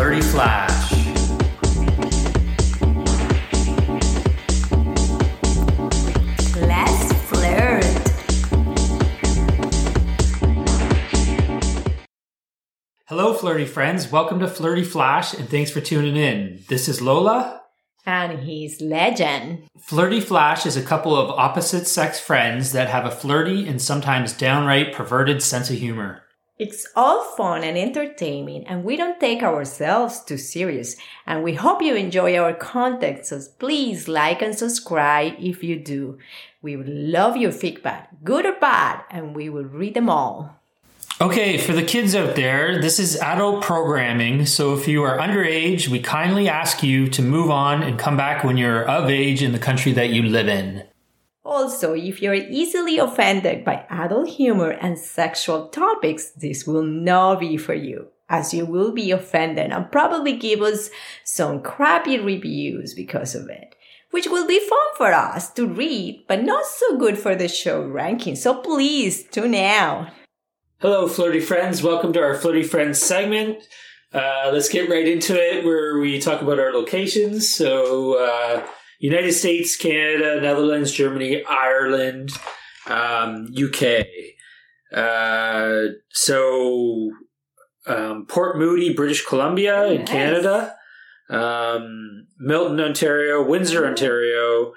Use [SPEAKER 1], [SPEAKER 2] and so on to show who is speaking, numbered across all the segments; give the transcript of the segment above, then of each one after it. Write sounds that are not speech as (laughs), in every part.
[SPEAKER 1] Flirty Flash.
[SPEAKER 2] Let's flirt.
[SPEAKER 1] Hello, flirty friends. Welcome to Flirty Flash, and thanks for tuning in. This is Lola.
[SPEAKER 2] And he's legend.
[SPEAKER 1] Flirty Flash is a couple of opposite sex friends that have a flirty and sometimes downright perverted sense of humor.
[SPEAKER 2] It's all fun and entertaining, and we don't take ourselves too serious. And we hope you enjoy our content, so please like and subscribe if you do. We would love your feedback, good or bad, and we will read them all.
[SPEAKER 1] Okay, for the kids out there, this is adult programming, so if you are underage, we kindly ask you to move on and come back when you're of age in the country that you live in.
[SPEAKER 2] Also, if you're easily offended by adult humor and sexual topics, this will not be for you, as you will be offended and probably give us some crappy reviews because of it, which will be fun for us to read, but not so good for the show ranking. So please tune out.
[SPEAKER 1] Hello, flirty friends. Welcome to our Flirty Friends segment. Uh, let's get right into it where we talk about our locations. So, uh, United States, Canada, Netherlands, Germany, Ireland, um, UK. Uh, so, um, Port Moody, British Columbia in
[SPEAKER 2] Nice.
[SPEAKER 1] Canada, um, Milton, Ontario, Windsor, Ontario.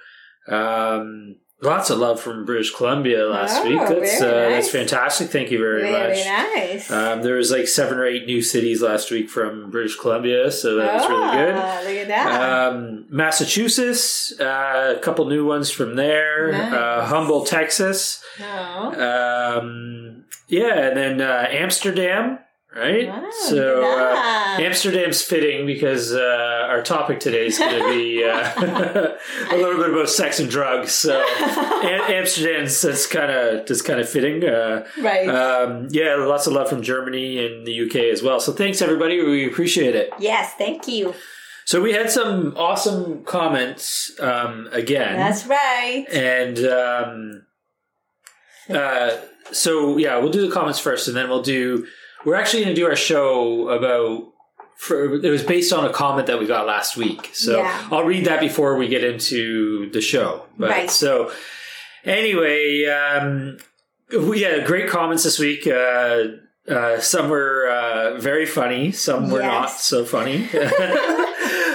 [SPEAKER 1] Um, lots of love from British Columbia last
[SPEAKER 2] Oh,
[SPEAKER 1] week. That's uh,
[SPEAKER 2] very
[SPEAKER 1] that's fantastic. Thank you very, much.
[SPEAKER 2] nice.
[SPEAKER 1] Um, there was like seven or eight new cities last week from British Columbia, so that was really good.
[SPEAKER 2] Ah, Look at that.
[SPEAKER 1] Um, Massachusetts, uh, a couple new ones from there.
[SPEAKER 2] Nice.
[SPEAKER 1] Uh, Humboldt, Texas.
[SPEAKER 2] oh.
[SPEAKER 1] Um, yeah, and then uh, Amsterdam, right?
[SPEAKER 2] Wow,
[SPEAKER 1] so uh. Amsterdam's fitting because uh, our topic today is going to be uh, (laughs) a little bit about sex and drugs. So (laughs) Am- Amsterdam's that's kind of that's kind of fitting. Uh,
[SPEAKER 2] right.
[SPEAKER 1] um, yeah, lots of love from Germany and the UK as well. So thanks everybody. We appreciate it.
[SPEAKER 2] yes, thank you.
[SPEAKER 1] So we had some awesome comments um, again.
[SPEAKER 2] That's right.
[SPEAKER 1] and um, uh, so yeah, we'll do the comments first, and then we'll do. We're actually going to do our show about. For, it was based on a comment that we got last week, so
[SPEAKER 2] Yeah.
[SPEAKER 1] I'll read that before we get into the show. But,
[SPEAKER 2] Right.
[SPEAKER 1] So anyway, um, we had great comments this week. Uh, uh, some were uh, very funny, some were
[SPEAKER 2] Yes.
[SPEAKER 1] not so funny. (laughs) (laughs)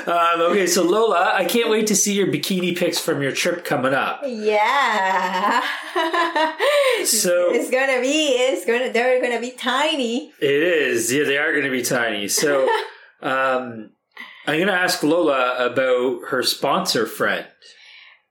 [SPEAKER 1] um, okay, so Lola, I can't wait to see your bikini pics from your trip coming up.
[SPEAKER 2] Yeah. (laughs)
[SPEAKER 1] So-
[SPEAKER 2] it's gonna be. It's gonna. They're gonna be tiny.
[SPEAKER 1] It is. Yeah, they are going to be tiny. So, (laughs) um, I'm going to ask Lola about her sponsor friend.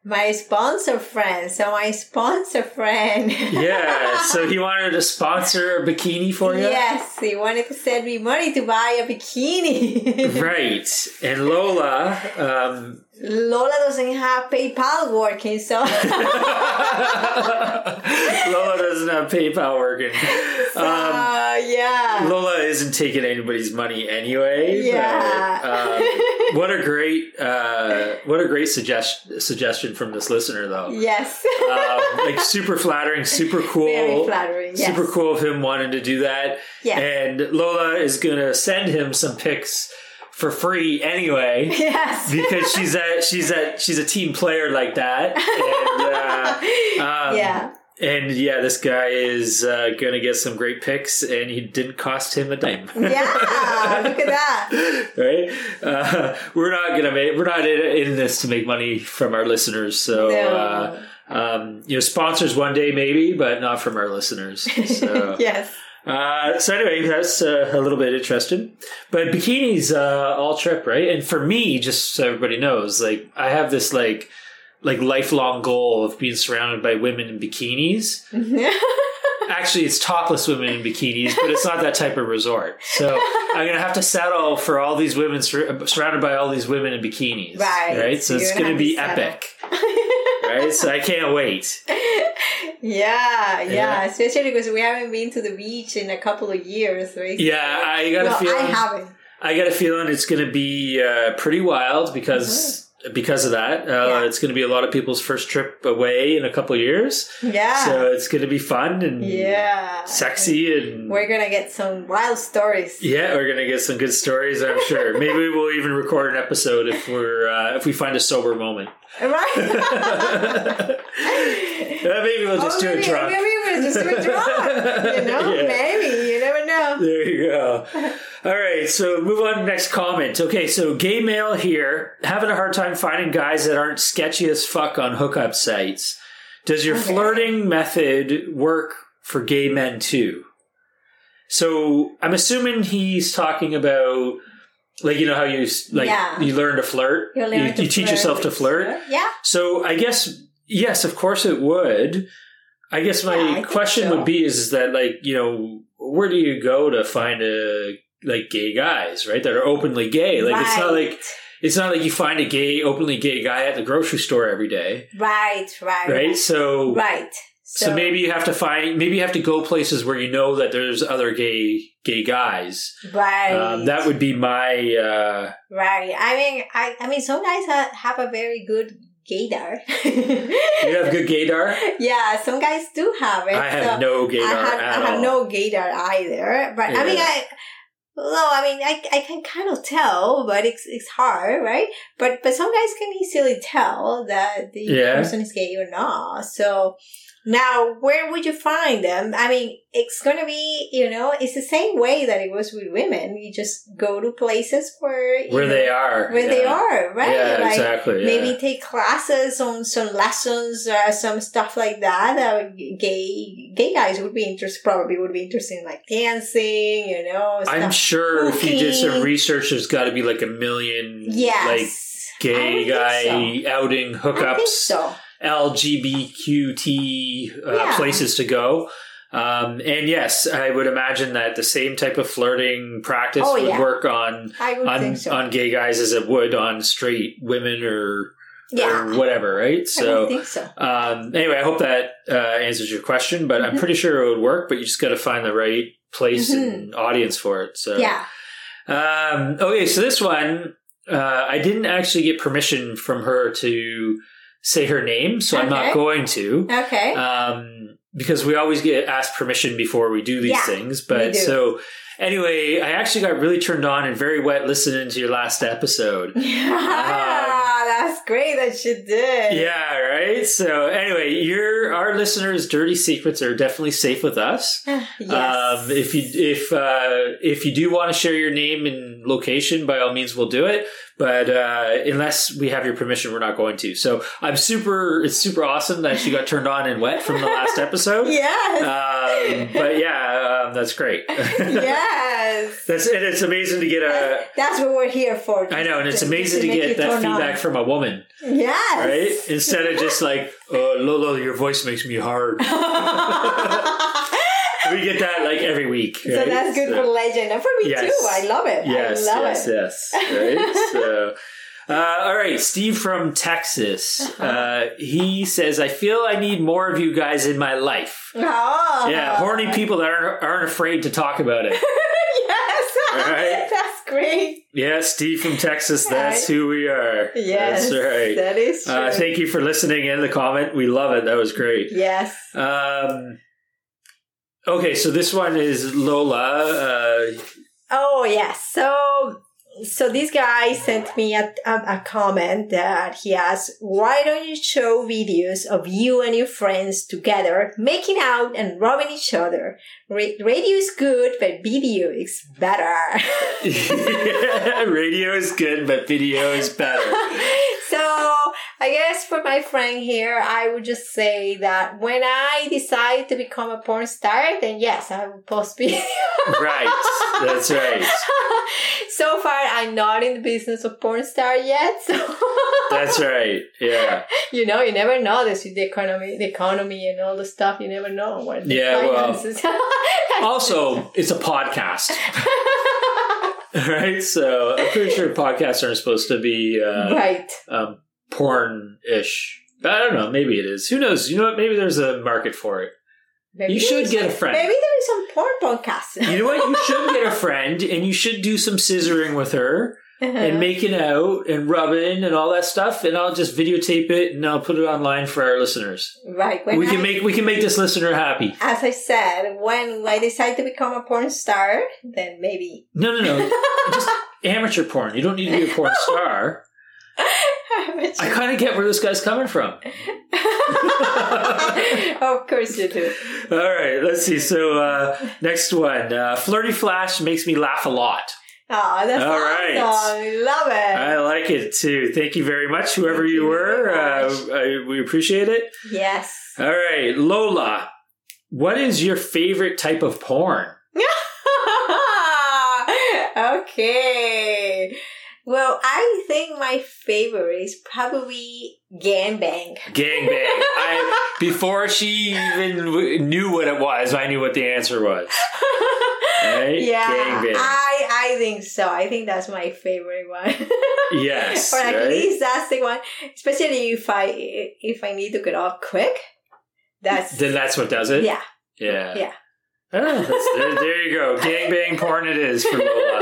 [SPEAKER 2] My sponsor friend. So my sponsor friend. (laughs)
[SPEAKER 1] Yeah. so he wanted to sponsor a bikini for you.
[SPEAKER 2] Yes, he wanted to send me money to buy a bikini. (laughs)
[SPEAKER 1] Right. And Lola, um,
[SPEAKER 2] Lola doesn't have PayPal working, so (laughs)
[SPEAKER 1] Lola doesn't have PayPal working. (laughs) Um,
[SPEAKER 2] uh, yeah.
[SPEAKER 1] Lola isn't taking anybody's money anyway.
[SPEAKER 2] Yeah.
[SPEAKER 1] But, um, (laughs) what a great, uh, what a great suggest- suggestion from this listener, though.
[SPEAKER 2] yes.
[SPEAKER 1] um, like super flattering, super cool.
[SPEAKER 2] Very flattering. Yes.
[SPEAKER 1] Super cool of him wanting to do that.
[SPEAKER 2] Yeah.
[SPEAKER 1] And Lola is gonna send him some pics for free anyway. (laughs)
[SPEAKER 2] Yes.
[SPEAKER 1] Because she's a she's a she's a team player like that, (laughs) and uh, um,
[SPEAKER 2] yeah.
[SPEAKER 1] and yeah, this guy is uh, gonna get some great picks, and he didn't cost him a dime.
[SPEAKER 2] Yeah. Look at that. (laughs)
[SPEAKER 1] right? Uh, we're not gonna make. We're not in, in this to make money from our listeners. So,
[SPEAKER 2] No.
[SPEAKER 1] uh, um, you know, sponsors one day maybe, but not from our listeners. So,
[SPEAKER 2] Yes.
[SPEAKER 1] Uh, so anyway, that's uh, a little bit interesting. But bikinis, uh, all trip, right? And for me, just so everybody knows, like I have this like like lifelong goal of being surrounded by women in bikinis. (laughs) Actually, it's topless women in bikinis, but it's not that type of resort. So I'm gonna have to settle for all these women sur- surrounded by all these women in bikinis,
[SPEAKER 2] Right.
[SPEAKER 1] Right. So
[SPEAKER 2] You're
[SPEAKER 1] it's
[SPEAKER 2] gonna
[SPEAKER 1] gonna be
[SPEAKER 2] settle.
[SPEAKER 1] epic, right? So I can't wait. (laughs)
[SPEAKER 2] Yeah, yeah,
[SPEAKER 1] Yeah.
[SPEAKER 2] especially because we haven't been to the beach in a couple of years, right?
[SPEAKER 1] Yeah, I got
[SPEAKER 2] well,
[SPEAKER 1] a feeling.
[SPEAKER 2] I haven't.
[SPEAKER 1] I got a feeling it's going to be uh, pretty wild because because of that. Uh,
[SPEAKER 2] Yeah.
[SPEAKER 1] It's going to be a lot of people's first trip away in a couple of years.
[SPEAKER 2] Yeah.
[SPEAKER 1] So it's going to be fun and
[SPEAKER 2] yeah.
[SPEAKER 1] sexy and
[SPEAKER 2] We're gonna get some wild stories.
[SPEAKER 1] yeah, we're gonna get some good stories. I'm sure. (laughs) Maybe we'll even record an episode if we're uh, if we find a sober moment.
[SPEAKER 2] Right? (laughs) (laughs)
[SPEAKER 1] Maybe we'll just
[SPEAKER 2] Oh,
[SPEAKER 1] do
[SPEAKER 2] maybe,
[SPEAKER 1] it drunk.
[SPEAKER 2] Maybe we'll just do it (laughs) drunk. You know,
[SPEAKER 1] Yeah.
[SPEAKER 2] maybe you never know.
[SPEAKER 1] There you go. All right, so move on to next comment. Okay, so gay male here having a hard time finding guys that aren't sketchy as fuck on hookup sites. Does your
[SPEAKER 2] Okay.
[SPEAKER 1] flirting method work for gay men too? So I'm assuming he's talking about like you know how you like
[SPEAKER 2] Yeah.
[SPEAKER 1] you learn to flirt,
[SPEAKER 2] You learn to
[SPEAKER 1] you teach
[SPEAKER 2] flirt
[SPEAKER 1] yourself to flirt.
[SPEAKER 2] Yeah.
[SPEAKER 1] So I guess yes, of course it would. I guess my
[SPEAKER 2] Yeah, I
[SPEAKER 1] question
[SPEAKER 2] so.
[SPEAKER 1] would be is, that like you know where do you go to find a like gay guys right that are openly gay like it's not like it's not like you find a gay openly gay guy at the grocery store every day
[SPEAKER 2] right, right,
[SPEAKER 1] right so
[SPEAKER 2] right.
[SPEAKER 1] so, maybe you have to find maybe you have to go places where you know that there's other gay gay guys
[SPEAKER 2] right.
[SPEAKER 1] um, that would be my uh
[SPEAKER 2] right. I mean, I, I mean, some guys ha- have a very good gaydar.
[SPEAKER 1] you have good gaydar
[SPEAKER 2] yeah, some guys do have it.
[SPEAKER 1] i have
[SPEAKER 2] so
[SPEAKER 1] no gaydar
[SPEAKER 2] I have, I have no gaydar either. But I mean, I. No, I mean, I, I can kind of tell, but it's it's hard, right? But but some guys can easily tell that the
[SPEAKER 1] Yeah.
[SPEAKER 2] person is gay or not. So now, where would you find them? I mean, it's gonna be, you know, it's the same way that it was with women. You just go to places where
[SPEAKER 1] where
[SPEAKER 2] know,
[SPEAKER 1] they are
[SPEAKER 2] where they are, right?
[SPEAKER 1] yeah
[SPEAKER 2] Like,
[SPEAKER 1] exactly yeah.
[SPEAKER 2] maybe take classes on some lessons or some stuff like that. Uh, gay gay guys would be interested, probably would be interested in like dancing, you know.
[SPEAKER 1] I'm sure if you did some research, there's got to be like a million
[SPEAKER 2] Yes.
[SPEAKER 1] like gay guy
[SPEAKER 2] think
[SPEAKER 1] outing
[SPEAKER 2] I think
[SPEAKER 1] hookups,
[SPEAKER 2] so.
[SPEAKER 1] LGBTQT uh,
[SPEAKER 2] Yeah.
[SPEAKER 1] places to go. Um, and yes, I would imagine that the same type of flirting practice
[SPEAKER 2] Oh,
[SPEAKER 1] would
[SPEAKER 2] yeah.
[SPEAKER 1] work on
[SPEAKER 2] would
[SPEAKER 1] on,
[SPEAKER 2] so.
[SPEAKER 1] on gay guys as it would on straight women or,
[SPEAKER 2] yeah.
[SPEAKER 1] or whatever, right? So
[SPEAKER 2] so.
[SPEAKER 1] um, anyway, I hope that uh, answers your question, but I'm
[SPEAKER 2] Mhm.
[SPEAKER 1] pretty sure it would work. But you just got to find the right place
[SPEAKER 2] Mhm.
[SPEAKER 1] and audience for it. So
[SPEAKER 2] Yeah.
[SPEAKER 1] Um, okay, so this one, uh, I didn't actually get permission from her to say her name, so I'm not going to.
[SPEAKER 2] Okay.
[SPEAKER 1] Um, because we always get asked permission before we do these
[SPEAKER 2] Yeah,
[SPEAKER 1] things. But so anyway, I actually got really turned on and very wet listening to your last episode.
[SPEAKER 2] yeah, (laughs) that's great that you did.
[SPEAKER 1] Yeah, right. So anyway, your our listeners' dirty secrets are definitely safe with us. (sighs)
[SPEAKER 2] yes.
[SPEAKER 1] Um, if you if uh, if you do want to share your name and location, by all means, we'll do it. But uh, unless we have your permission, we're not going to. So I'm super. It's super awesome that she got turned on and wet from the last (laughs) episode.
[SPEAKER 2] yes.
[SPEAKER 1] Um, but yeah, um, that's great. (laughs)
[SPEAKER 2] yes.
[SPEAKER 1] that's and it's amazing to get a.
[SPEAKER 2] That's what we're here for.
[SPEAKER 1] I know, and it's
[SPEAKER 2] to-
[SPEAKER 1] amazing to
[SPEAKER 2] you
[SPEAKER 1] get that feedback
[SPEAKER 2] on.
[SPEAKER 1] from a woman,
[SPEAKER 2] Yes.
[SPEAKER 1] right? Instead of just like, (laughs) "Oh, Lolo, your voice makes me hard." (laughs) (laughs) we get that like every week.
[SPEAKER 2] So that's good
[SPEAKER 1] So-
[SPEAKER 2] for legend and for me
[SPEAKER 1] Yes.
[SPEAKER 2] too. I love it.
[SPEAKER 1] Yes,
[SPEAKER 2] I love
[SPEAKER 1] yes,
[SPEAKER 2] it.
[SPEAKER 1] yes. Right. so, uh, all right, Steve from Texas.
[SPEAKER 2] Uh-huh.
[SPEAKER 1] Uh, he says, "I feel I need more of you guys in my life.
[SPEAKER 2] Oh.
[SPEAKER 1] Yeah, horny people that aren't aren't afraid to talk about it. Right. (laughs)
[SPEAKER 2] That's great.
[SPEAKER 1] Yeah, Steve from Texas. That's who we are.
[SPEAKER 2] Yes.
[SPEAKER 1] that's right.
[SPEAKER 2] That is true.
[SPEAKER 1] Uh, thank you for listening in the comment. We love it. That was great.
[SPEAKER 2] yes.
[SPEAKER 1] Um, okay, so this one is Lola. Uh,
[SPEAKER 2] Oh yes. So so this guy sent me a, a, a comment that he asked, "Why don't you show videos of you and your friends together making out and rubbing each other? Ra- radio is good, but video is better." (laughs)
[SPEAKER 1] radio is good, but video is better. (laughs)
[SPEAKER 2] so I guess for my friend here, I would just say that when I decide to become a porn star, then yes, I will post (laughs) video.
[SPEAKER 1] right. That's right.
[SPEAKER 2] So far, I'm not in the business of porn star yet. So
[SPEAKER 1] That's right. Yeah. (laughs)
[SPEAKER 2] you know, you never know this the economy, the economy, and all the stuff. You never know what the
[SPEAKER 1] Yeah, well. (laughs) Also, it's a podcast, (laughs) right? So I'm pretty sure podcasts aren't supposed to be uh,
[SPEAKER 2] right.
[SPEAKER 1] um, porn-ish. I don't know. Maybe it is. Who knows? You know what? Maybe there's a market for it.
[SPEAKER 2] Maybe
[SPEAKER 1] You should get a friend.
[SPEAKER 2] Maybe there is some porn podcast.
[SPEAKER 1] You know what? You (laughs) should get a friend, and you should do some scissoring with her. and uh-huh. making out and rubbing and all that stuff, and I'll just videotape it and I'll put it online for our listeners.
[SPEAKER 2] right.
[SPEAKER 1] We can make we can make this listener happy.
[SPEAKER 2] as I said, when I decide to become a porn star, then maybe.
[SPEAKER 1] No, no, no, (laughs) just amateur porn. You don't need to be a porn star. (laughs) I kind of get where this guy's coming from. (laughs)
[SPEAKER 2] of course you do.
[SPEAKER 1] All right, let's see. So uh, next one, uh, flirty flash makes me laugh a lot.
[SPEAKER 2] Oh, that's
[SPEAKER 1] All
[SPEAKER 2] awesome.
[SPEAKER 1] right.
[SPEAKER 2] I love it.
[SPEAKER 1] I like it too. Thank you very much, whoever
[SPEAKER 2] Thank
[SPEAKER 1] you
[SPEAKER 2] you
[SPEAKER 1] were. Uh. I, we appreciate it.
[SPEAKER 2] yes.
[SPEAKER 1] All right, Lola, what is your favorite type of porn? (laughs)
[SPEAKER 2] okay. Well, I think my favorite is probably gangbang.
[SPEAKER 1] Gangbang. (laughs) I before she even w- knew what it was, I knew what the answer was. Right? (laughs)
[SPEAKER 2] Yeah,
[SPEAKER 1] Gangbang.
[SPEAKER 2] I I think so. I think that's my favorite one. (laughs)
[SPEAKER 1] Yes,
[SPEAKER 2] or at
[SPEAKER 1] right?
[SPEAKER 2] least that's the one. Especially if I if I need to get off quick. That's
[SPEAKER 1] Then that's what does it.
[SPEAKER 2] yeah.
[SPEAKER 1] Yeah.
[SPEAKER 2] Yeah.
[SPEAKER 1] Oh, there, there you go. Gangbang porn it is for Lola.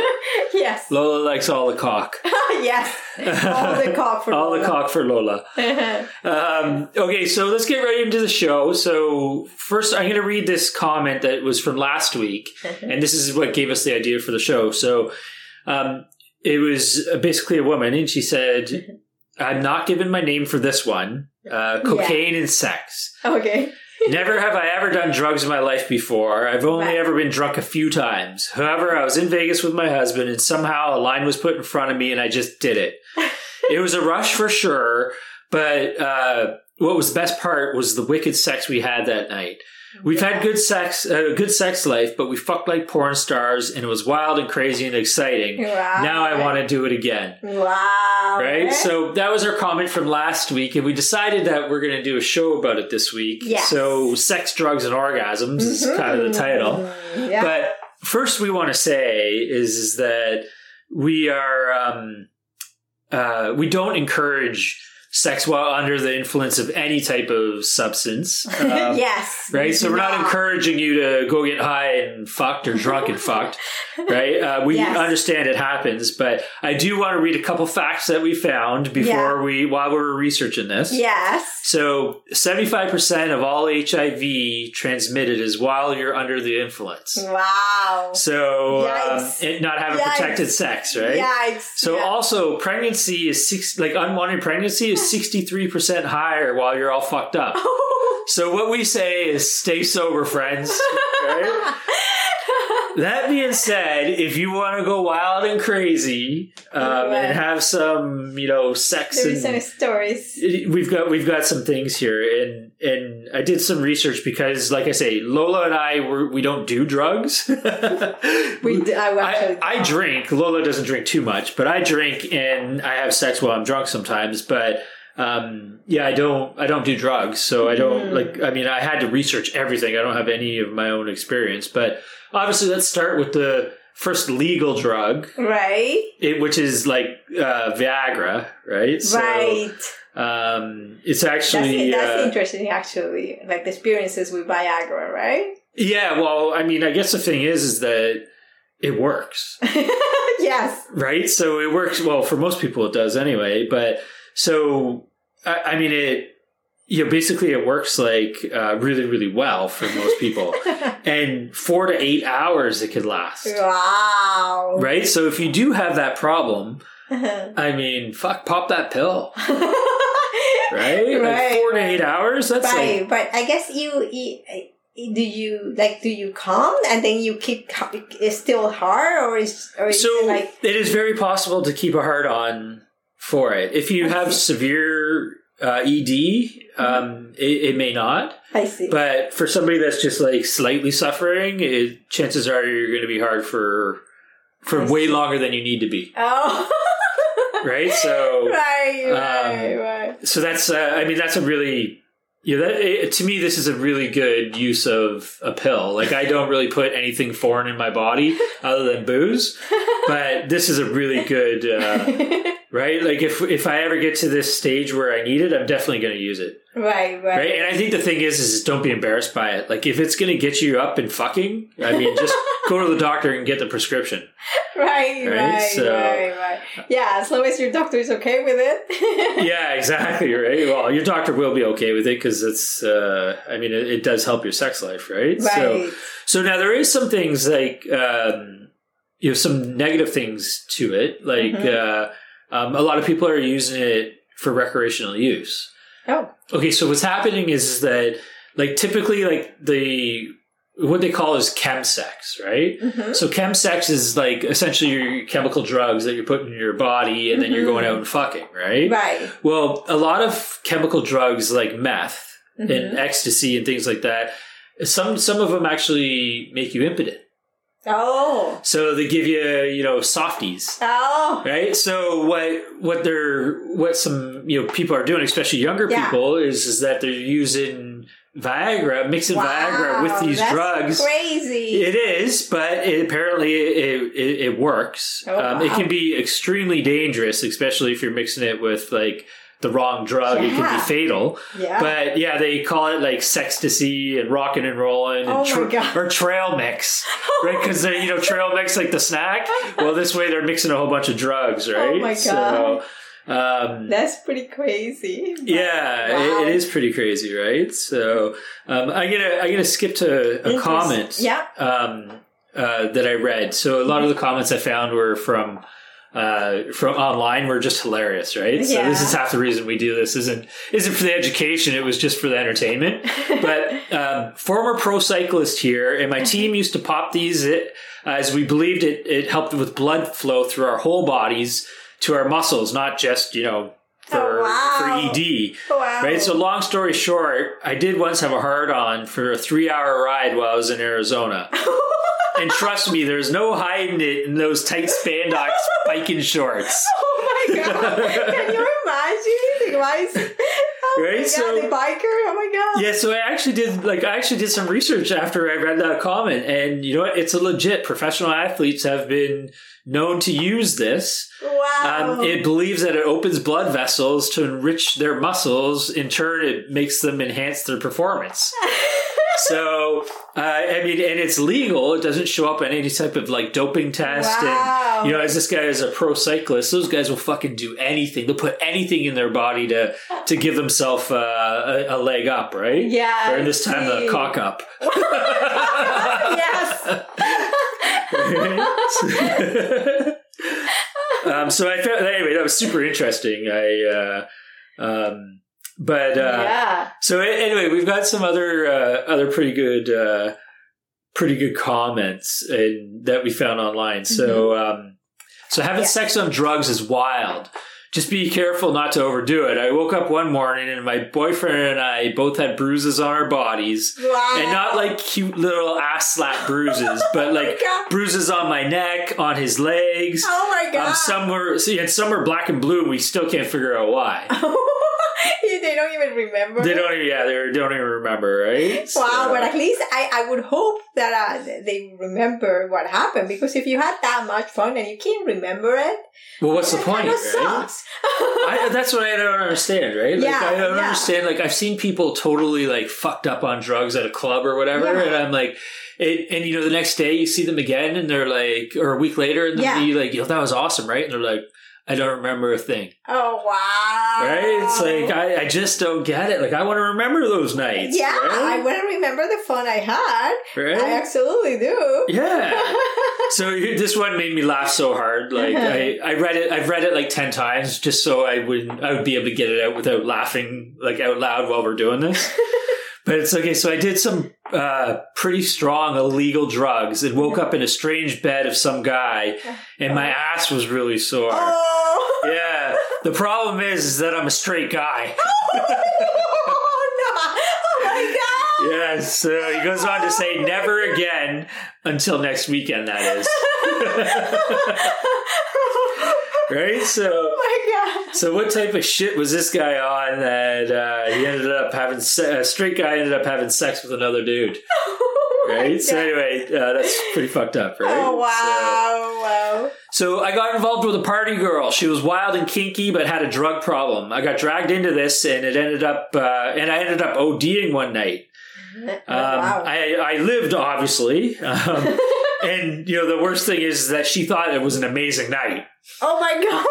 [SPEAKER 1] (laughs)
[SPEAKER 2] yes.
[SPEAKER 1] Lola likes all the cock. (laughs)
[SPEAKER 2] yes. All the cock for (laughs)
[SPEAKER 1] all the
[SPEAKER 2] Lola.
[SPEAKER 1] cock for Lola. Um, okay, so let's get right into the show. So first, I'm going to read this comment that was from last week, and this is what gave us the idea for the show. So um, it was basically a woman, and she said, "I'm not giving my name for this one. Uh, cocaine and sex.
[SPEAKER 2] okay.
[SPEAKER 1] Never have I ever done drugs in my life before. I've only
[SPEAKER 2] Right.
[SPEAKER 1] ever been drunk a few times. However, I was in Vegas with my husband, and somehow a line was put in front of me, and I just did it. (laughs) it was a rush for sure, but uh, what was the best part was the wicked sex we had that night. We've had good sex, a good sex life, but we fucked like porn stars, and it was wild and crazy and exciting.
[SPEAKER 2] Wow.
[SPEAKER 1] Now I want to do it again.
[SPEAKER 2] Wow.
[SPEAKER 1] Right? So that was our comment from last week, and we decided that we're going to do a show about it this week.
[SPEAKER 2] Yes.
[SPEAKER 1] So, Sex, Drugs, and Orgasms is kind of the title.
[SPEAKER 2] Yeah.
[SPEAKER 1] But first, we want to say is, is that we are, um, uh, we don't encourage sex while under the influence of any type of substance. (laughs) Um,
[SPEAKER 2] yes.
[SPEAKER 1] Right, so we're not encouraging you to go get high and fucked or drunk and fucked, (laughs) right? Uh, we
[SPEAKER 2] Yes.
[SPEAKER 1] understand it happens, but I do want to read a couple facts that we found before we while we were researching this.
[SPEAKER 2] Yes.
[SPEAKER 1] So, seventy-five percent of all HIV transmitted is while you're under the influence.
[SPEAKER 2] Wow.
[SPEAKER 1] So, um, it not having
[SPEAKER 2] Yikes.
[SPEAKER 1] protected sex, right?
[SPEAKER 2] Yikes.
[SPEAKER 1] So
[SPEAKER 2] yeah.
[SPEAKER 1] also pregnancy is six like unwanted pregnancy is sixty three percent higher while you're all fucked up. (laughs) So what we say is stay sober, friends. Right? (laughs) that being said, if you want to go wild and crazy um,
[SPEAKER 2] Right.
[SPEAKER 1] and have some, you know, sex
[SPEAKER 2] There
[SPEAKER 1] and
[SPEAKER 2] some stories.
[SPEAKER 1] we've got we've got some things here, and and I did some research because, like I say, Lola and I we're, we don't do drugs. (laughs)
[SPEAKER 2] We d- I
[SPEAKER 1] I drink. Lola doesn't drink too much, but I drink and I have sex while I'm drunk sometimes. But um, yeah, I don't. I don't do drugs, so I don't
[SPEAKER 2] Mm.
[SPEAKER 1] like. I mean, I had to research everything. I don't have any of my own experience, but obviously, let's start with the first legal drug,
[SPEAKER 2] Right.
[SPEAKER 1] it, which is like uh, Viagra, right?
[SPEAKER 2] right.
[SPEAKER 1] Um, it's
[SPEAKER 2] That's,
[SPEAKER 1] actually
[SPEAKER 2] that's
[SPEAKER 1] uh,
[SPEAKER 2] interesting, actually. Like the experiences with Viagra, right?
[SPEAKER 1] yeah. Well, I mean, I guess the thing is, is that it works. (laughs)
[SPEAKER 2] yes.
[SPEAKER 1] right? So it works well for most people. It does anyway. But so I, I mean, it you know basically it works like uh, really really well for most people, (laughs) and four to eight hours it could last.
[SPEAKER 2] wow.
[SPEAKER 1] Right. So if you do have that problem, (laughs) I mean, fuck, pop that pill. (laughs) Right. like
[SPEAKER 2] Right,
[SPEAKER 1] four to eight hours. That's
[SPEAKER 2] right,
[SPEAKER 1] like.
[SPEAKER 2] but I guess you, you do you like do you calm and then you keep it's still hard or is or is
[SPEAKER 1] So
[SPEAKER 2] it like
[SPEAKER 1] it is very possible to keep a heart on for it. If you have severe uh, ED, um, it, it may not.
[SPEAKER 2] I see
[SPEAKER 1] But for somebody that's just like slightly suffering, it, chances are you're going to be hard for for
[SPEAKER 2] I
[SPEAKER 1] way
[SPEAKER 2] see.
[SPEAKER 1] longer than you need to be,
[SPEAKER 2] oh
[SPEAKER 1] right? So,
[SPEAKER 2] right (laughs) right
[SPEAKER 1] um,
[SPEAKER 2] right
[SPEAKER 1] so that's uh, I mean that's a really yeah that it, to me this is a really good use of a pill. Like I don't really put anything foreign in my body (laughs) other than booze, but this is a really good uh, (laughs) right. Like if if I ever get to this stage where I need it, I'm definitely going to use it.
[SPEAKER 2] right right
[SPEAKER 1] right? And I think the thing is, is don't be embarrassed by it. Like if it's going to get you up and fucking, I mean, just (laughs) go to the doctor and get the prescription.
[SPEAKER 2] right,
[SPEAKER 1] Right,
[SPEAKER 2] right,
[SPEAKER 1] so-
[SPEAKER 2] right, right. Yeah, as long as your doctor is okay with it. (laughs)
[SPEAKER 1] yeah, exactly, right? Well, your doctor will be okay with it because it's, uh, I mean, it, it does help your sex life, right? So,
[SPEAKER 2] Right.
[SPEAKER 1] so so now there is some things like, um, you know, some negative things to it. Like,
[SPEAKER 2] Mhm.
[SPEAKER 1] uh, um, a lot of people are using it for recreational use.
[SPEAKER 2] Oh.
[SPEAKER 1] Okay, so what's happening is that, like, typically, like, the, what they call is chemsex, right?
[SPEAKER 2] hmm
[SPEAKER 1] So chemsex is like essentially your chemical drugs that you're putting in your body and then you're
[SPEAKER 2] Mhm.
[SPEAKER 1] going out and fucking, right?
[SPEAKER 2] Right.
[SPEAKER 1] Well, a lot of chemical drugs like meth
[SPEAKER 2] Mhm.
[SPEAKER 1] and ecstasy and things like that, some some of them actually make you impotent.
[SPEAKER 2] Oh.
[SPEAKER 1] So they give you, you know, softies.
[SPEAKER 2] Oh.
[SPEAKER 1] Right. So what what they're what some you know people are doing, especially younger
[SPEAKER 2] Yeah.
[SPEAKER 1] people, is is that they're using Viagra, mixing Viagra with these drugs.
[SPEAKER 2] Crazy.
[SPEAKER 1] It is, but it, apparently it, it, it works.
[SPEAKER 2] Oh,
[SPEAKER 1] um, It can be extremely dangerous, especially if you're mixing it with like the wrong drug. It can be fatal.
[SPEAKER 2] yeah.
[SPEAKER 1] But yeah, they call it like sextasy and rocking and rolling
[SPEAKER 2] Oh
[SPEAKER 1] and
[SPEAKER 2] my God.
[SPEAKER 1] or trail mix, right? Because they you know trail mix like the snack. Well, this way they're mixing a whole bunch of drugs, right?
[SPEAKER 2] Oh my
[SPEAKER 1] So, um,
[SPEAKER 2] That's pretty crazy.
[SPEAKER 1] Yeah,
[SPEAKER 2] Wow.
[SPEAKER 1] it, it is pretty crazy, right? So um, I'm gonna I'm gonna skip to a comment
[SPEAKER 2] Yeah.
[SPEAKER 1] um, uh, that I read. So a lot of the comments I found were from uh, from online were just hilarious, right? So this is half the reason we do this. isn't isn't for the education. It was just for the entertainment. (laughs) But um, former pro cyclist here, and my team used to pop these it, as we believed it it helped with blood flow through our whole bodies to our muscles, not just you know for
[SPEAKER 2] Oh, wow.
[SPEAKER 1] for ED.
[SPEAKER 2] wow.
[SPEAKER 1] Right. So, long story short, I did once have a hard on for a three hour ride while I was in Arizona. (laughs) and trust me, there's no hiding it in those tight spandex biking shorts. (laughs)
[SPEAKER 2] oh my god! Can you imagine? Guys. Oh
[SPEAKER 1] Right,
[SPEAKER 2] my god,
[SPEAKER 1] so-
[SPEAKER 2] the biker. Oh my god.
[SPEAKER 1] Yeah, so I actually did like I actually did some research after I read that comment, and you know what? It's a legit. Professional athletes have been known to use this.
[SPEAKER 2] Wow.
[SPEAKER 1] Um, it believes that it opens blood vessels to enrich their muscles. In turn, it makes them enhance their performance. (laughs) So, uh, I mean, and it's legal. It doesn't show up on any type of like doping test.
[SPEAKER 2] Wow.
[SPEAKER 1] And, you know, as this guy is a pro cyclist, those guys will fucking do anything. They'll put anything in their body to, to give themselves uh, a, a leg up, right?
[SPEAKER 2] yeah.
[SPEAKER 1] Or in this time, the cock up. (laughs)
[SPEAKER 2] yes. (laughs) (laughs)
[SPEAKER 1] um, so I felt anyway that was super interesting. I, uh, um, but uh,
[SPEAKER 2] yeah.
[SPEAKER 1] So anyway, we've got some other uh, other pretty good uh, pretty good comments in, that we found online. So um, so having
[SPEAKER 2] Mm-hmm. Yeah.
[SPEAKER 1] sex on drugs is wild. Just be careful not to overdo it. I woke up one morning and my boyfriend and I both had bruises on our bodies.
[SPEAKER 2] Wow.
[SPEAKER 1] And not like cute little ass slap bruises, (laughs) but like
[SPEAKER 2] God.
[SPEAKER 1] bruises on my neck, on his legs.
[SPEAKER 2] Oh my god.
[SPEAKER 1] Um, some were see, and some were black and blue, and we still can't figure out why. (laughs) (laughs)
[SPEAKER 2] they don't even remember.
[SPEAKER 1] They don't even, yeah, they don't even remember, right? (laughs)
[SPEAKER 2] Wow, but at least I, I would hope that uh, they remember what happened because if you had that much fun and you can't remember it,
[SPEAKER 1] well, what's the point,
[SPEAKER 2] kinda
[SPEAKER 1] right?
[SPEAKER 2] sucks.
[SPEAKER 1] I, (laughs) that's what I don't understand, right? Like,
[SPEAKER 2] Yeah,
[SPEAKER 1] I don't
[SPEAKER 2] yeah.
[SPEAKER 1] understand. Like, I've seen people totally like fucked up on drugs at a club or whatever,
[SPEAKER 2] Yeah.
[SPEAKER 1] and I'm like, it, and you know, the next day you see them again, and they're like, or a week later, and they'll
[SPEAKER 2] Yeah.
[SPEAKER 1] be like, "Yo, that was awesome, right?" And they're like, "I don't remember a thing."
[SPEAKER 2] oh wow!
[SPEAKER 1] Right? It's like I, I just don't get it. Like, I want to remember those nights.
[SPEAKER 2] yeah, I want to remember the fun I had.
[SPEAKER 1] Right?
[SPEAKER 2] I absolutely do.
[SPEAKER 1] yeah. (laughs) So this one made me laugh so hard. Like
[SPEAKER 2] Uh-huh.
[SPEAKER 1] I, I read it, I've read it like ten times just so I wouldn't. I would be able to get it out without laughing like out loud while we're doing this. (laughs) but it's okay. So I did some uh, pretty strong illegal drugs and woke up in a strange bed of some guy, and my ass was really sore.
[SPEAKER 2] oh.
[SPEAKER 1] Yeah. The problem is, is that I'm a straight guy. (laughs)
[SPEAKER 2] oh no! Oh my god!
[SPEAKER 1] Yes. So he goes on to say, never again until next weekend. That is (laughs) right. So. (laughs)
[SPEAKER 2] oh my god!
[SPEAKER 1] So what type of shit was this guy on that uh, he ended up having se- a straight guy ended up having sex with another dude, (laughs)
[SPEAKER 2] Oh
[SPEAKER 1] right? So anyway, uh, that's pretty fucked up, right?
[SPEAKER 2] Oh wow! Wow!
[SPEAKER 1] So, so I got involved with a party girl. She was wild and kinky, but had a drug problem. I got dragged into this, and it ended up, uh, and I ended up ODing one night. (laughs) Um,
[SPEAKER 2] wow!
[SPEAKER 1] I, I lived obviously, um, and you know the worst thing is that she thought it was an amazing night.
[SPEAKER 2] Oh my god.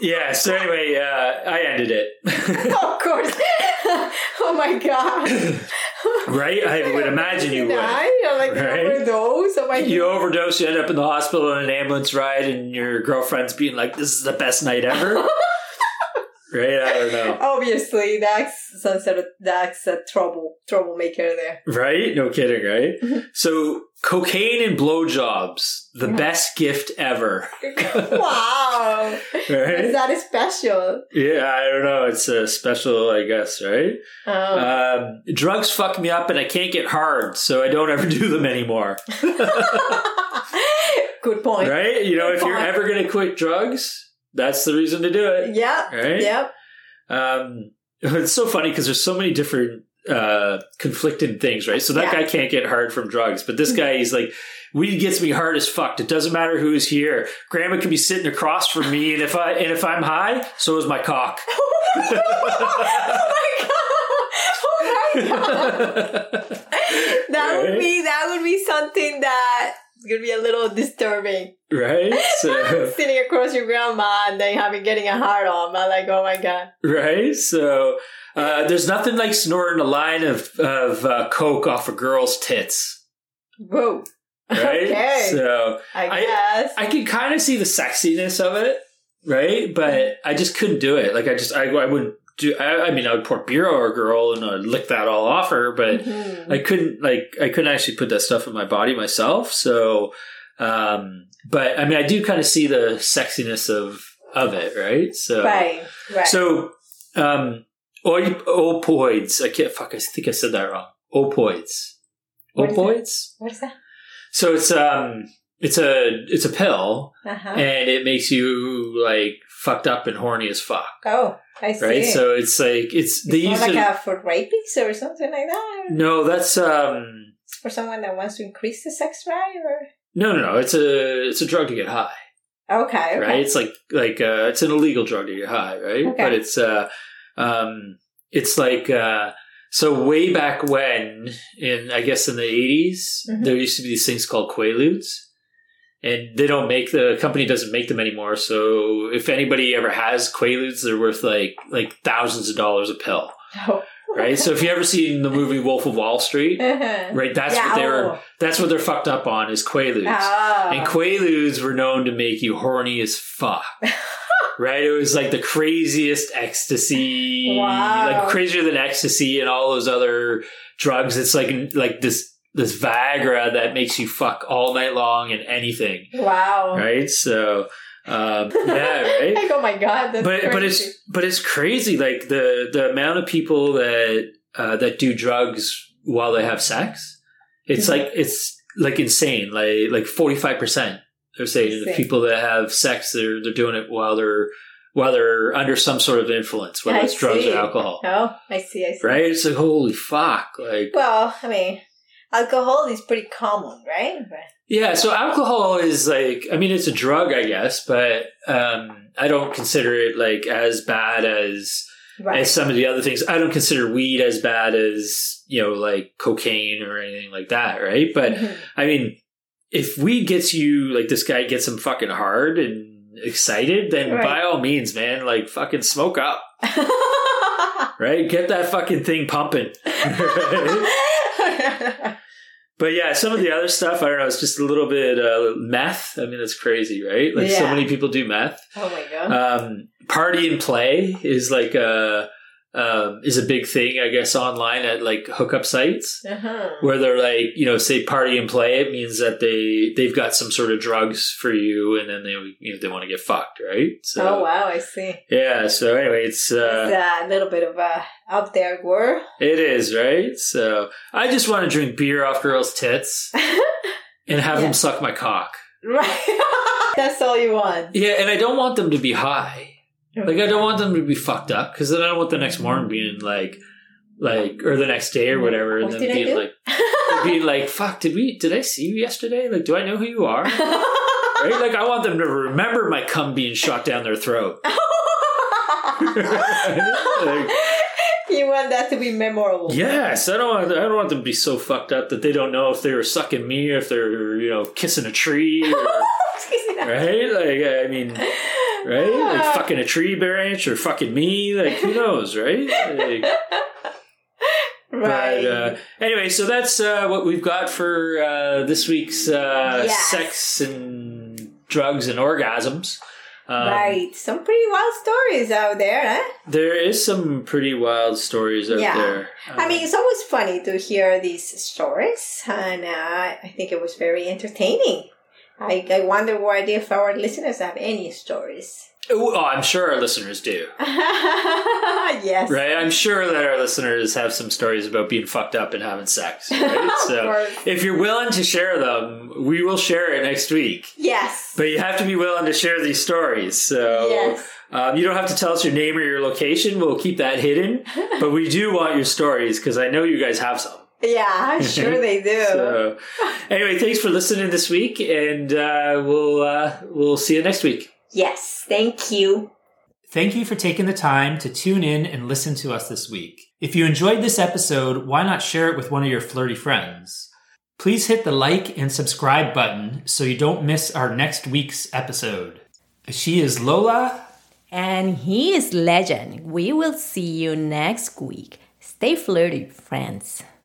[SPEAKER 1] Yeah. So anyway, uh, I ended it. (laughs)
[SPEAKER 2] of course. oh my god.
[SPEAKER 1] right? I would imagine you would.
[SPEAKER 2] Die? You're like
[SPEAKER 1] Right?
[SPEAKER 2] overdose. Oh my
[SPEAKER 1] You
[SPEAKER 2] god.
[SPEAKER 1] overdose, you end up in the hospital in an ambulance ride, and your girlfriend's being like, "This is the best night ever." (laughs) right? I don't know. (laughs)
[SPEAKER 2] Obviously, that's some sort of that's a trouble troublemaker there.
[SPEAKER 1] Right? No kidding, right? (laughs) So, cocaine and blowjobs, the
[SPEAKER 2] Yeah.
[SPEAKER 1] best gift ever. (laughs)
[SPEAKER 2] wow.
[SPEAKER 1] Right?
[SPEAKER 2] That is special.
[SPEAKER 1] Yeah, I don't know. It's a special, I guess, right?
[SPEAKER 2] Oh.
[SPEAKER 1] Um, drugs fuck me up and I can't get hard, so I don't ever do them anymore.
[SPEAKER 2] Good point.
[SPEAKER 1] Right? You know, if you're ever going to quit drugs, that's the reason to do it.
[SPEAKER 2] Yeah.
[SPEAKER 1] Right?
[SPEAKER 2] Yep.
[SPEAKER 1] Um, (laughs) it's so funny because there's so many different uh, conflicting things, right? So that
[SPEAKER 2] Yeah.
[SPEAKER 1] guy can't get hard from drugs, but this guy, he's like, weed gets me hard as fucked. It doesn't matter who's here. Grandma can be sitting across from me, and if I and if I'm high, so is my cock. (laughs)
[SPEAKER 2] oh my god! Oh my god! (laughs) That would be that would be something that is gonna be a little disturbing.
[SPEAKER 1] right? (laughs) So, (laughs)
[SPEAKER 2] Sitting across your grandma and then having getting a hard on. I'm like, oh my god.
[SPEAKER 1] right? So, uh, there's nothing like snorting a line of of uh, coke off a girl's tits,
[SPEAKER 2] Whoa. (laughs)
[SPEAKER 1] right?
[SPEAKER 2] Okay.
[SPEAKER 1] So,
[SPEAKER 2] I
[SPEAKER 1] I-
[SPEAKER 2] guess.
[SPEAKER 1] I could kind of see the sexiness of it, right? But I just couldn't do it. Like I just I, I wouldn't do. I, I mean, I would pour beer on a girl and I'd lick that all off her, but
[SPEAKER 2] Mhm.
[SPEAKER 1] I couldn't like I couldn't actually put that stuff in my body myself. So, um, but I mean, I do kind of see the sexiness of of it, right? So,
[SPEAKER 2] right. Right.
[SPEAKER 1] so um, oi- opoids. I can't fuck. I think I said that wrong. Opoids.
[SPEAKER 2] What is that?
[SPEAKER 1] Opoids.
[SPEAKER 2] what is that?
[SPEAKER 1] So it's um it's a it's a pill
[SPEAKER 2] Uh-huh.
[SPEAKER 1] and it makes you like fucked up and horny as fuck.
[SPEAKER 2] oh, I see.
[SPEAKER 1] Right? So it's like it's they use
[SPEAKER 2] like
[SPEAKER 1] it
[SPEAKER 2] a for rapists or something like that.
[SPEAKER 1] No, that's um
[SPEAKER 2] for someone that wants to increase the sex drive or
[SPEAKER 1] no no no, it's a it's a drug to get high.
[SPEAKER 2] Okay, okay.
[SPEAKER 1] Right? It's like like uh it's an illegal drug to get high, right?
[SPEAKER 2] Okay.
[SPEAKER 1] But it's uh um it's like uh so way back when in I guess in the 80s
[SPEAKER 2] Mhm.
[SPEAKER 1] there used to be these things called Quaaludes. And they don't make the company doesn't make them anymore. So if anybody ever has Quaaludes, they're worth like like thousands of dollars a pill,
[SPEAKER 2] Oh.
[SPEAKER 1] right? so if you ever seen the movie (laughs) Wolf of Wall Street,
[SPEAKER 2] Uh-huh.
[SPEAKER 1] right? That's
[SPEAKER 2] Yeah,
[SPEAKER 1] what they're
[SPEAKER 2] oh.
[SPEAKER 1] that's what they're fucked up on is Quaaludes.
[SPEAKER 2] Ah.
[SPEAKER 1] And Quaaludes were known to make you horny as fuck. (laughs) right? It was like the craziest ecstasy,
[SPEAKER 2] Wow.
[SPEAKER 1] like crazier than ecstasy and all those other drugs. It's like like this this Viagra that makes you fuck all night long and anything,
[SPEAKER 2] wow.
[SPEAKER 1] right? So, um, yeah, (laughs) right.
[SPEAKER 2] Like, oh my god, that's
[SPEAKER 1] But but it's but it's crazy, like the the amount of people that uh, that do drugs while they have sex. It's
[SPEAKER 2] Mhm.
[SPEAKER 1] like it's like insane, like like forty five percent. They're saying the people that have sex, they're they're doing it while they're while they're under some sort of influence, whether
[SPEAKER 2] I
[SPEAKER 1] it's drugs
[SPEAKER 2] see.
[SPEAKER 1] or alcohol.
[SPEAKER 2] Oh, I see, I see.
[SPEAKER 1] Right? It's like holy fuck! Like
[SPEAKER 2] Well, I mean, alcohol is pretty common, right?
[SPEAKER 1] yeah. So alcohol is like I mean it's a drug, I guess, but um, I don't consider it like as bad as
[SPEAKER 2] Right.
[SPEAKER 1] as some of the other things. I don't consider weed as bad as you know like cocaine or anything like that, right? But
[SPEAKER 2] Mhm.
[SPEAKER 1] I mean, if weed gets you like this guy gets him fucking hard and excited, then
[SPEAKER 2] Right.
[SPEAKER 1] by all means, man, like fucking smoke up, (laughs) right? Get that fucking thing pumping. (laughs) (laughs) But yeah, some of the other stuff, I don't know, it's just a little bit uh, meth. I mean, it's crazy, right? Like so many people do meth.
[SPEAKER 2] oh my god.
[SPEAKER 1] Um, party and play is like a um, is a big thing, I guess, online at like hookup sites
[SPEAKER 2] uh-huh.
[SPEAKER 1] where they're like, you know, say party and play. It means that they they've got some sort of drugs for you, and then they you know they want to get fucked, right? So
[SPEAKER 2] oh wow, I see.
[SPEAKER 1] yeah. So anyway, it's uh,
[SPEAKER 2] it's a little bit of a out there world.
[SPEAKER 1] it is right. So I just want to drink beer off girls' tits (laughs) and have
[SPEAKER 2] Yeah.
[SPEAKER 1] them suck my cock.
[SPEAKER 2] right. (laughs) That's all you want.
[SPEAKER 1] Yeah, and I don't want them to be high. Like I don't want them to be fucked up because then I don't want the next morning being like, like or the next day or whatever, and then
[SPEAKER 2] did
[SPEAKER 1] being like, being (laughs) like, "Fuck, did we? Did I see you yesterday? Like, do I know who you are?" right? Like, I want them to remember my cum being shot down their throat. (laughs) Like-
[SPEAKER 2] you want that to be memorable.
[SPEAKER 1] Yes, I don't. Want, I don't want them to be so fucked up that they don't know if they were sucking me, or if they're you know kissing a tree, or, (laughs) right? Like I mean, right? Like fucking a tree branch or fucking me. Like who knows, right? (laughs) Like,
[SPEAKER 2] right.
[SPEAKER 1] But uh, anyway, so that's uh, what we've got for uh, this week's uh,
[SPEAKER 2] Yes.
[SPEAKER 1] sex and drugs and orgasms. Um,
[SPEAKER 2] right. Some pretty wild stories out there, huh?
[SPEAKER 1] There is some pretty wild stories out
[SPEAKER 2] Yeah.
[SPEAKER 1] there.
[SPEAKER 2] I mean, it's always funny to hear these stories, and uh, I think it was very entertaining. I, I wonder what if our listeners have any stories.
[SPEAKER 1] oh, I'm sure our listeners do. (laughs)
[SPEAKER 2] yes.
[SPEAKER 1] Right? I'm sure that our listeners have some stories about being fucked up and having sex. (laughs) Right?
[SPEAKER 2] Of
[SPEAKER 1] so
[SPEAKER 2] course.
[SPEAKER 1] if you're willing to share them, we will share it next week.
[SPEAKER 2] Yes.
[SPEAKER 1] But you have to be willing to share these stories. So
[SPEAKER 2] Yes.
[SPEAKER 1] um, you don't have to tell us your name or your location. We'll keep that hidden. (laughs) but we do want your stories because I know you guys have some.
[SPEAKER 2] Yeah, I'm sure (laughs) they do.
[SPEAKER 1] So anyway, thanks for listening this week, and uh, we'll uh, we'll see you next week.
[SPEAKER 2] yes, thank you.
[SPEAKER 1] Thank you for taking the time to tune in and listen to us this week. If you enjoyed this episode, why not share it with one of your flirty friends? Please hit the like and subscribe button so you don't miss our next week's episode. She is Lola.
[SPEAKER 2] And he is legend. We will see you next week. Stay flirty, friends.